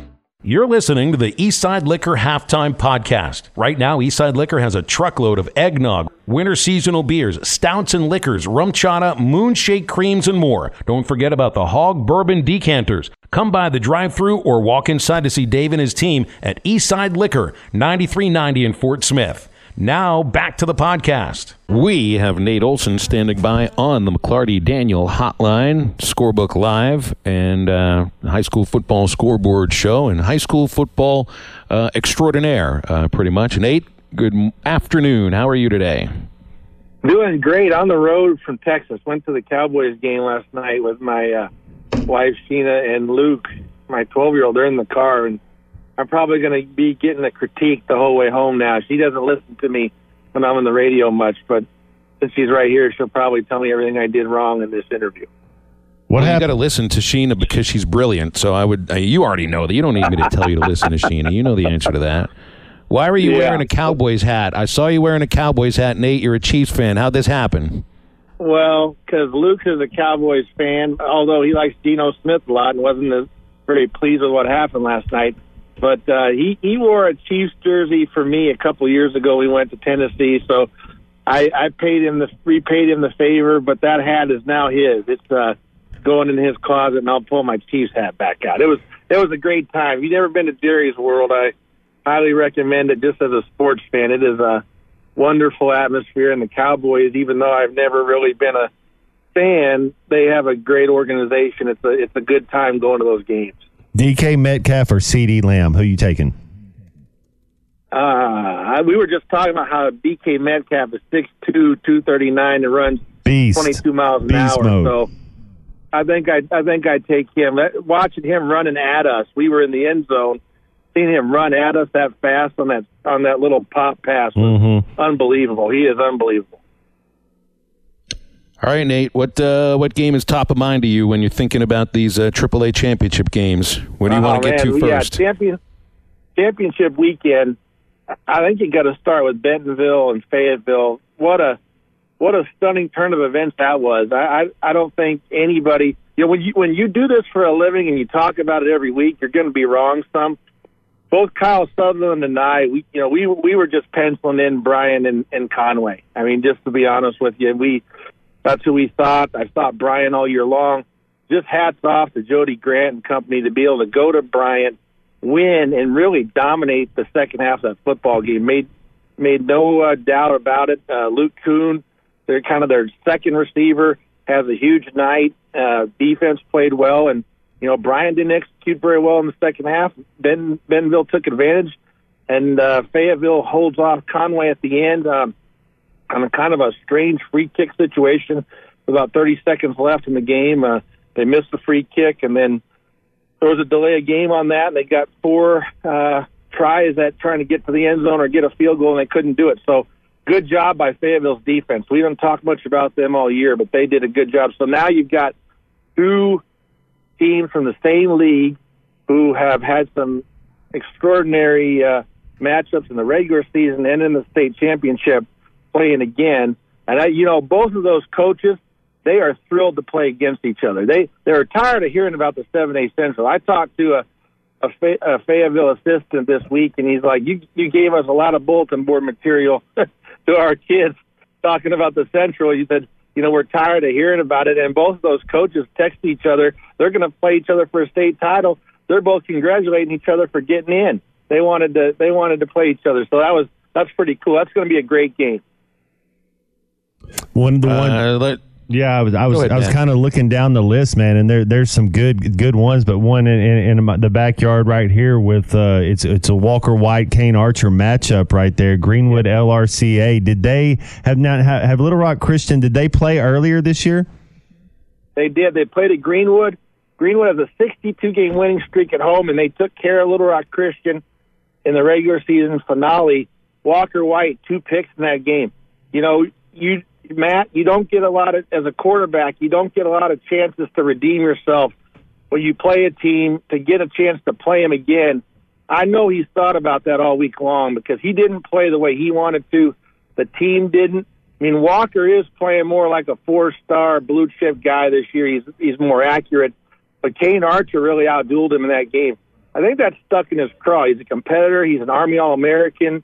You're listening to the Eastside Liquor Halftime Podcast. Right now, Eastside Liquor has a truckload of eggnog, winter seasonal beers, stouts and liquors, rum chata, moonshake creams, and more. Don't forget about the hog bourbon decanters. Come by the drive through or walk inside to see Dave and his team at Eastside Liquor, 9390 in Fort Smith. Now, back to the podcast. We have Nate Olson standing by on the McLarty Daniel Hotline, Scorebook Live, and uh, High School Football Scoreboard Show, and High School Football uh, Extraordinaire, uh, pretty much. Nate, good afternoon. How are you today? Doing great on the road from Texas. Went to the Cowboys game last night with my uh, wife Sheena and Luke, my 12 year old. They're in the car, and I'm probably going to be getting a critique the whole way home now. She doesn't listen to me when I'm on the radio much, but since she's right here, she'll probably tell me everything I did wrong in this interview. What well, you got to listen to Sheena because she's brilliant. So I would. Uh, you already know that. You don't need me to tell you to listen to Sheena. You know the answer to that. Why were you Yeah. wearing a Cowboys hat? I saw you wearing a Cowboys hat, Nate. You're a Chiefs fan. How'd this happen? Well, because Luke is a Cowboys fan, although he likes Geno Smith a lot and wasn't as very pleased with what happened last night. But uh, he he wore a Chiefs jersey for me a couple years ago. We went to Tennessee, so I, I paid him the repaid him the favor. But that hat is now his. It's uh, going in his closet, and I'll pull my Chiefs hat back out. It was it was a great time. If you've never been to Jerry's World, I highly recommend it. Just as a sports fan, it is a wonderful atmosphere, and the Cowboys, even though I've never really been a fan, they have a great organization. It's a it's a good time going to those games. DK Metcalf or CeeDee Lamb? Who you taking? Uh, we were just talking about how DK Metcalf is six two, two thirty nine, and runs Beast. twenty two miles an Beast hour. mode. So I think I I think I'd take him. That- Watching him running at us, we were in the end zone, seeing him run at us that fast on that on that little pop pass was Mm-hmm. unbelievable. He is unbelievable. All right, Nate. What uh, what game is top of mind to you when you're thinking about these uh, AAA championship games? Where do you want Oh, to get to yeah, first? champion, championship weekend. I think you got to start with Bentonville and Fayetteville. What a what a stunning turn of events that was. I I, I don't think anybody. You know, when you when you do this for a living and you talk about it every week, you're going to be wrong some. Both Kyle Sutherland and I, we you know we we were just penciling in Bryant and, and Conway. I mean, just to be honest with you, we that's who we thought. I thought Bryant all year long. Just hats off to Jody Grant and company to be able to go to Bryant, win, and really dominate the second half of that football game. Made made no uh, doubt about it. Uh, Luke Kuhn They're kind of their second receiver has a huge night. Uh, defense played well, and you know Bryant didn't execute very well in the second half. Ben Bentonville took advantage, and uh, Fayetteville holds off Conway at the end um, on a kind of a strange free kick situation. With about 30 seconds left in the game, uh, they missed the free kick, and then there was a delay of game on that. They got four uh, tries at trying to get to the end zone or get a field goal, and they couldn't do it. So good job by Fayetteville's defense. We haven't talked much about them all year, but they did a good job. So now you've got two teams from the same league who have had some extraordinary uh, matchups in the regular season and in the state championship playing again. And I, you know, both of those coaches, they are thrilled to play against each other. They they're tired of hearing about the seven A Central. I talked to a a, Fay- a Fayetteville assistant this week, and he's like, "You you gave us a lot of bulletin board material *laughs* to our kids talking about the Central." He said, "You know, we're tired of hearing about it." And both of those coaches text each other. They're going to play each other for a state title. They're both congratulating each other for getting in. They wanted to they wanted to play each other, so that was that's pretty cool. That's going to be a great game. One the one. Uh, let- yeah, I was I was ahead, I was kind of looking down the list, man, and there there's some good good ones, but one in, in, in my- the backyard right here with uh, it's it's a Walker White Kane Archer matchup right there. Greenwood LRCA. Did they have not have, have Little Rock Christian? Did they play earlier this year? They did. They played at Greenwood. Greenwood has a 62 game winning streak at home, and they took care of Little Rock Christian in the regular season finale. Walker White, two picks in that game. You know, you Matt, you don't get a lot of as a quarterback, you don't get a lot of chances to redeem yourself when you play a team to get a chance to play him again. I know he's thought about that all week long because he didn't play the way he wanted to. The team didn't. I mean, Walker is playing more like a four-star blue chip guy this year. He's he's more accurate, but Kane Archer really outdueled him in that game. I think that's stuck in his craw. He's a competitor. He's an Army All-American.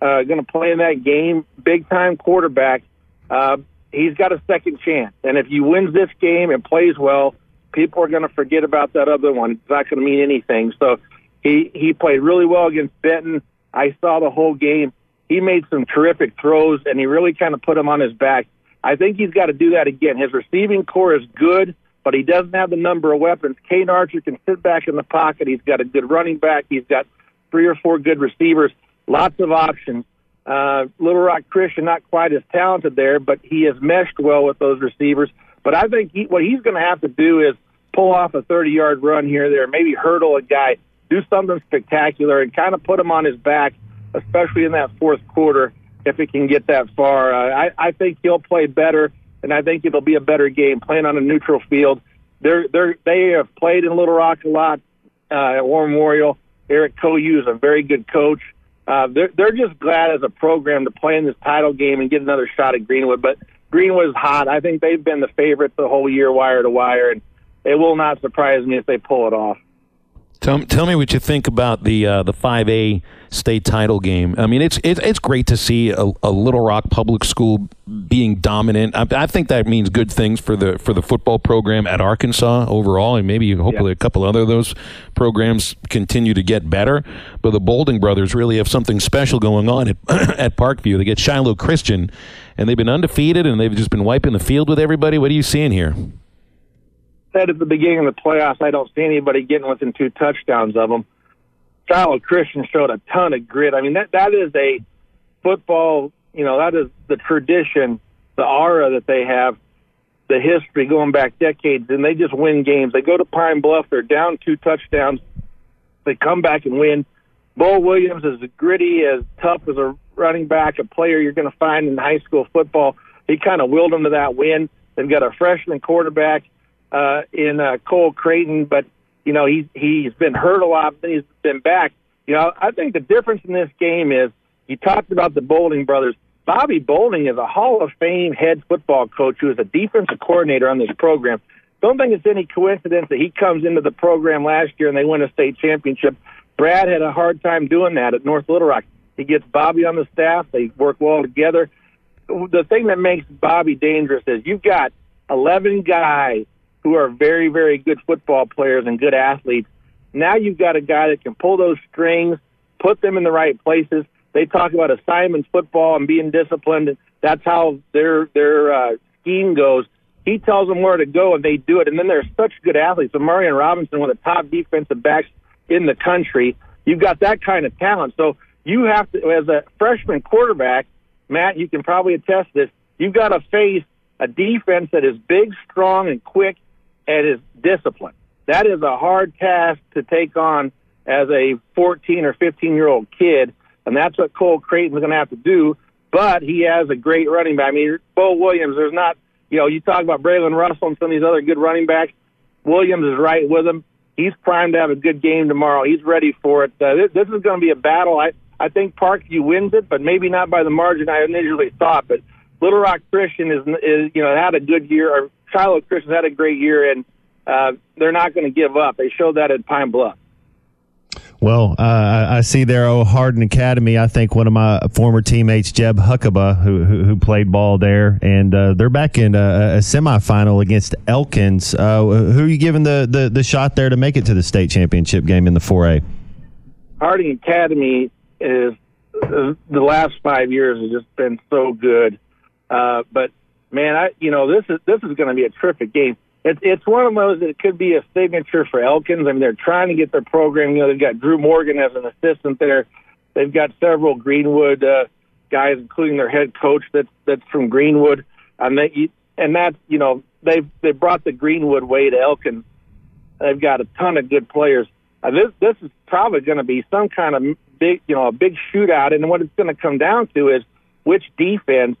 Uh, going to play in that game, big-time quarterback. Uh, he's got a second chance, and if he wins this game and plays well, people are going to forget about that other one. It's not going to mean anything. So he he played really well against Benton. I saw the whole game. He made some terrific throws, and he really kind of put him on his back. I think he's got to do that again. His receiving core is good, but he doesn't have the number of weapons. Kane Archer can sit back in the pocket. He's got a good running back. He's got three or four good receivers. Lots of options. Uh, Little Rock Christian not quite as talented there, but he has meshed well with those receivers. But I think he, what he's going to have to do is pull off a 30-yard run here or there, maybe hurdle a guy, do something spectacular, and kind of put him on his back, especially in that fourth quarter, if he can get that far. Uh, I, I think he'll play better, and I think it'll be a better game playing on a neutral field. They're they're they have played in Little Rock a lot uh, at War Memorial. Eric Koyu is a very good coach. Uh, they're they're just glad as a program to play in this title game and get another shot at Greenwood. But Greenwood's hot. I think they've been the favorite the whole year, wire to wire, and it will not surprise me if they pull it off. Tell, tell me what you think about the uh, the 5A state title game. I mean, it's it's, it's great to see a, a Little Rock public school being dominant. I, I think that means good things for the for the football program at Arkansas overall, and maybe hopefully a couple other of those programs continue to get better. But the Bolding brothers really have something special going on at *clears throat* at Parkview. They get Shiloh Christian, and they've been undefeated, and they've just been wiping the field with everybody. What are you seeing here? Said at the beginning of the playoffs, I don't see anybody getting within two touchdowns of them. Shiloh Christian showed a ton of grit. I mean, that that is a football. You know, that is the tradition, the aura that they have, the history going back decades, and they just win games. They go to Pine Bluff, they're down two touchdowns, they come back and win. Bo Williams is as gritty, as tough as a running back, a player you're going to find in high school football. He kind of willed them to that win. They've got a freshman quarterback uh, in uh, Cole Creighton, but you know he's he's been hurt a lot, but he's been back. You know, I think the difference in this game is you talked about the Bolding brothers. Bobby Bolding is a Hall of Fame head football coach who is a defensive coordinator on this program. Don't think it's any coincidence that he comes into the program last year and they win a state championship. Brad had a hard time doing that at North Little Rock. He gets Bobby on the staff. They work well together. The thing that makes Bobby dangerous is you've got 11 guys who are very, very good football players and good athletes. Now you've got a guy that can pull those strings, put them in the right places. They talk about assignments football and being disciplined. That's how their their uh, scheme goes. He tells them where to go, and they do it. And then they're such good athletes. So Marion Robinson, one of the top defensive backs in the country, you've got that kind of talent. So you have to, as a freshman quarterback, Matt, you can probably attest this. You've got to face a defense that is big, strong, and quick, and is disciplined. That is a hard task to take on as a 14 or 15 year old kid, and that's what Cole Creighton's going to have to do. But he has a great running back. I mean, Bo Williams. There's not, you know, you talk about Braylon Russell and some of these other good running backs. Williams is right with him. He's primed to have a good game tomorrow. He's ready for it. Uh, this, this is going to be a battle. I I think Parkview wins it, but maybe not by the margin I initially thought. But Little Rock Christian is, is you know had a good year, or Shiloh Christian had a great year, and uh, they're not going to give up. They showed that at Pine Bluff. Well, uh, I see there, oh, Harding Academy. I think one of my former teammates, Jeb Huckeba, who who, who played ball there, and uh, they're back in a, a semifinal against Elkins. Uh, who are you giving the, the, the shot there to make it to the state championship game in the 4A? Harding Academy is uh, the last five years has just been so good. Uh, but man, I you know this is this is going to be a terrific game. It's it's one of those that could be a signature for Elkins. I mean, they're trying to get their program. You know, they've got Drew Morgan as an assistant there. They've got several Greenwood uh, guys, including their head coach that's that's from Greenwood. And they and that's you know they've they brought the Greenwood way to Elkins. They've got a ton of good players. Uh, this this is probably going to be some kind of big you know a big shootout, and what it's going to come down to is which defense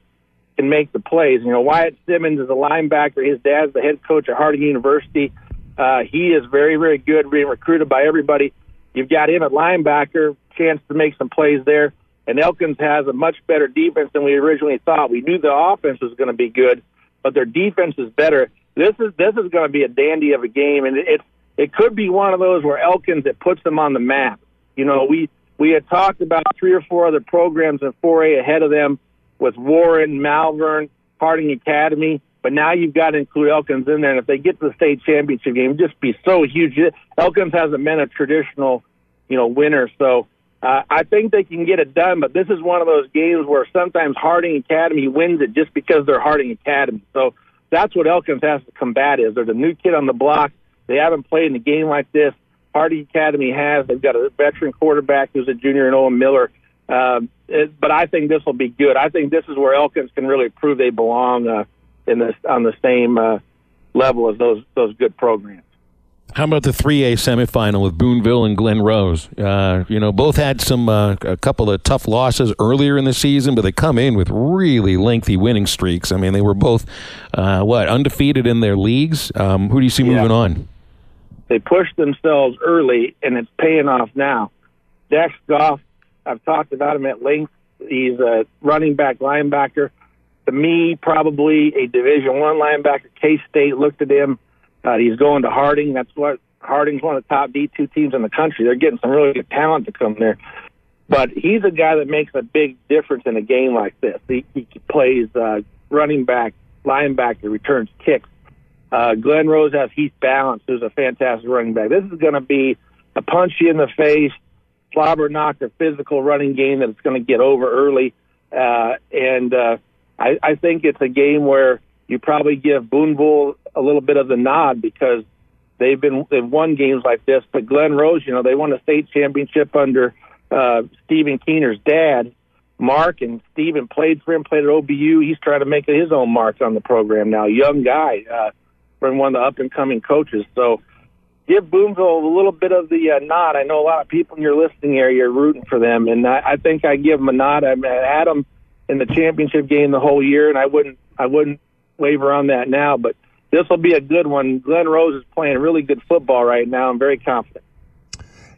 can make the plays. You know, Wyatt Simmons is a linebacker. His dad's the head coach at Harding University. Uh, he is very, very good, being recruited by everybody. You've got him at linebacker, chance to make some plays there. And Elkins has a much better defense than we originally thought. We knew the offense was going to be good, but their defense is better. This is this is going to be a dandy of a game, and it it could be one of those where Elkins it puts them on the map. You know, we we had talked about three or four other programs in 4A ahead of them with Warren, Malvern, Harding Academy. But now you've got to include Elkins in there, and if they get to the state championship game, it'd just be so huge. Elkins hasn't been a traditional, you know, winner, so uh, I think they can get it done. But this is one of those games where sometimes Harding Academy wins it just because they're Harding Academy. So that's what Elkins has to combat. Is they're the new kid on the block. They haven't played in a game like this. Harding Academy has. They've got a veteran quarterback who's a junior in Owen Miller. Um, it, but I think this will be good. I think this is where Elkins can really prove they belong uh, in this on the same uh, level as those those good programs. How about the 3A semifinal with Boonville and Glen Rose? Uh, you know, both had some uh, a couple of tough losses earlier in the season, but they come in with really lengthy winning streaks. I mean, they were both uh, what undefeated in their leagues. Um, who do you see Yeah. moving on? They pushed themselves early, and it's paying off now. Dex Goff, I've talked about him at length. He's a running back, linebacker. To me, probably a Division One linebacker. K State looked at him. Uh, he's going to Harding. That's what Harding's one of the top D two teams in the country. They're getting some really good talent to come there. But he's a guy that makes a big difference in a game like this. He, he plays uh, running back, linebacker, returns kicks. Uh, Glen Rose has Heath Balance, who's a fantastic running back. This is going to be a punch you in the face, slobber knocker, physical running game that it's going to get over early. Uh, and uh, I, I think it's a game where you probably give Boonville a little bit of the nod because they've been they've won games like this. But Glen Rose, you know, they won a state championship under uh, Stephen Keener's dad, Mark, and Stephen played for him, played at OBU. He's trying to make his own marks on the program now. Young guy, uh, from one of the up and coming coaches. So give Boonville a little bit of the uh, nod. I know a lot of people in your listening area are rooting for them, and I, I think I give them a nod. I, I had them in the championship game the whole year, and I wouldn't I wouldn't waver on that now. But this will be a good one. Glen Rose is playing really good football right now. I'm very confident.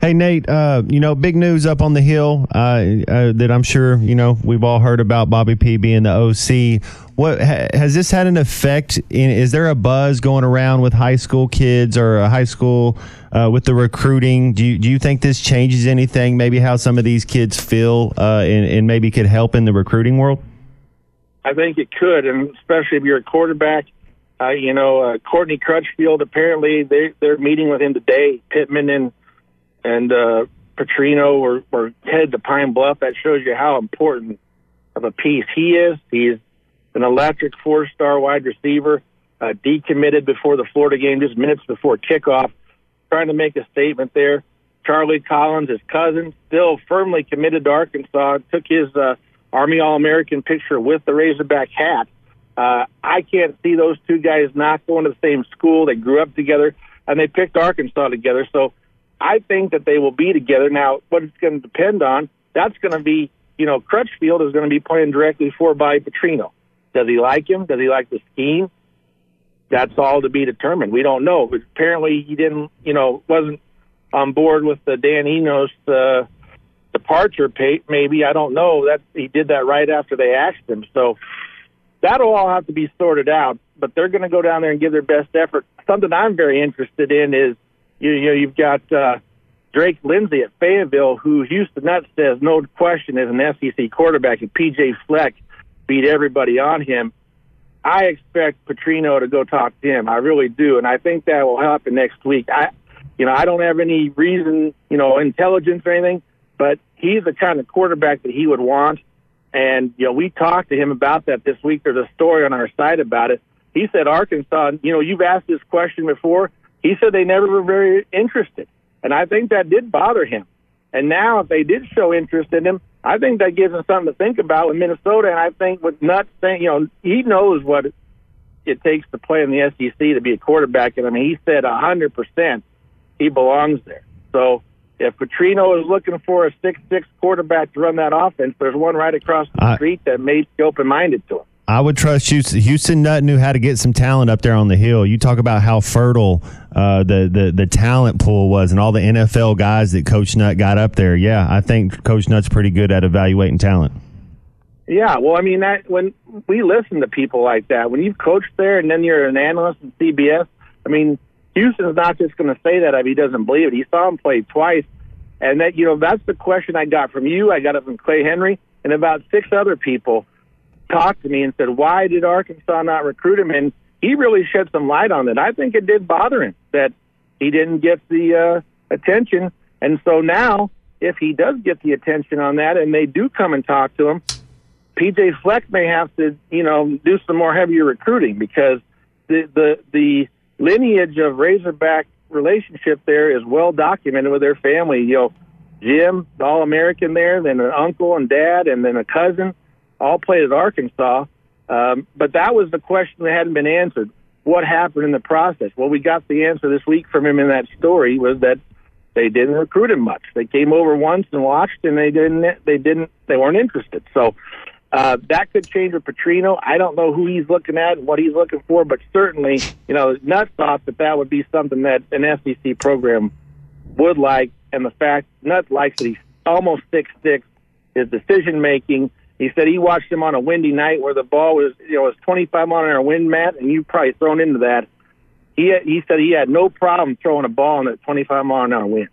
Hey Nate, uh, you know, big news up on the hill uh, uh, that I'm sure you know we've all heard about Bobby P being the OC. What ha, has this had an effect? In, is there a buzz going around with high school kids or a high school uh, with the recruiting? Do you, do you think this changes anything? Maybe how some of these kids feel uh, and, and maybe could help in the recruiting world. I think it could, and especially if you're a quarterback. Uh, you know, uh, Courtney Crutchfield. Apparently, they they're meeting with him today. Pittman and and uh, Petrino were, were headed to Pine Bluff. That shows you how important of a piece he is. He's an electric four-star wide receiver, uh, decommitted before the Florida game, just minutes before kickoff, trying to make a statement there. Charlie Collins, his cousin, still firmly committed to Arkansas, took his uh, Army All American picture with the Razorback hat. Uh, I can't see those two guys not going to the same school. They grew up together and they picked Arkansas together. So I think that they will be together. Now, what it's going to depend on, that's going to be, you know, Crutchfield is going to be playing directly for Bobby Petrino. Does he like him? Does he like the scheme? That's all to be determined. We don't know. But apparently he didn't, you know, wasn't on board with the Dan Enos uh, departure. Pay, maybe I don't know. That he did that right after they asked him. So that'll all have to be sorted out. But they're going to go down there and give their best effort. Something I'm very interested in is you, you know you've got uh, Drake Lindsey at Fayetteville, who Houston Nutt says no question is an SEC quarterback, and PJ Fleck beat everybody on him. I expect Petrino to go talk to him. I really do, and I think that will happen next week. I, you know, I don't have any reason, you know, intelligence or anything, but he's the kind of quarterback that he would want. And you know, we talked to him about that this week. There's a story on our site about it. He said Arkansas. You know, you've asked this question before. He said they never were very interested, and I think that did bother him. And now, if they did show interest in him, I think that gives him something to think about with Minnesota. And I think with Nutt saying, you know, he knows what it takes to play in the SEC to be a quarterback. And I mean, he said a hundred percent he belongs there. So if Petrino is looking for a six-six quarterback to run that offense, there's one right across the I- street that may be open-minded to him. I would trust Houston. Houston Nutt knew how to get some talent up there on the hill. You talk about how fertile uh, the, the the talent pool was, and all the NFL guys that Coach Nutt got up there. Yeah, I think Coach Nutt's pretty good at evaluating talent. Yeah, well, I mean that when we listen to people like that, when you've coached there and then you're an analyst in CBS, I mean, Houston's not just going to say that if he doesn't believe it. He saw him play twice, and that you know that's the question I got from you. I got it from Clay Henry and about six other people talked to me and said, "Why did Arkansas not recruit him?" And he really shed some light on it. I think it did bother him that he didn't get the uh, attention, and so now if he does get the attention on that, and they do come and talk to him, PJ Fleck may have to, you know, do some more heavier recruiting because the the the lineage of Razorback relationship there is well documented with their family. You know, Jim, the All American there, then an uncle and dad, and then a cousin, all played at Arkansas. Um, but that was the question that hadn't been answered. What happened in the process? Well, we got the answer this week from him in that story was that they didn't recruit him much. They came over once and watched, and they didn't. They didn't. They weren't interested. So uh, that could change with Petrino. I don't know who he's looking at and what he's looking for, but certainly, you know, Nutt thought that that would be something that an SEC program would like, and the fact Nutt likes that he's almost six six, his decision making. He said he watched him on a windy night where the ball was, you know, was 25 mile an hour wind, Matt, and you probably thrown into that. He he said he had no problem throwing a ball in that 25 mile an hour wind.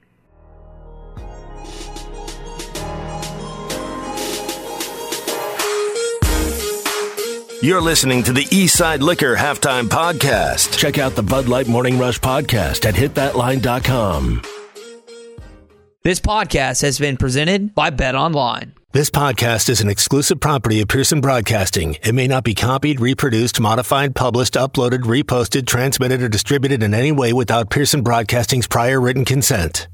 You're listening to the Eastside Liquor Halftime Podcast. Check out the Bud Light Morning Rush Podcast at hitthatline.com. This podcast has been presented by Bet Online. This podcast is an exclusive property of Pearson Broadcasting. It may not be copied, reproduced, modified, published, uploaded, reposted, transmitted, or distributed in any way without Pearson Broadcasting's prior written consent.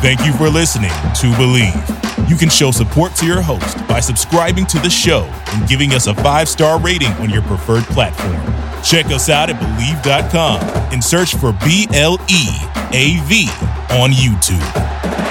Thank you for listening to Bleav. You can show support to your host by subscribing to the show and giving us a five star rating on your preferred platform. Check us out at Bleav.com and search for B L E A V on YouTube.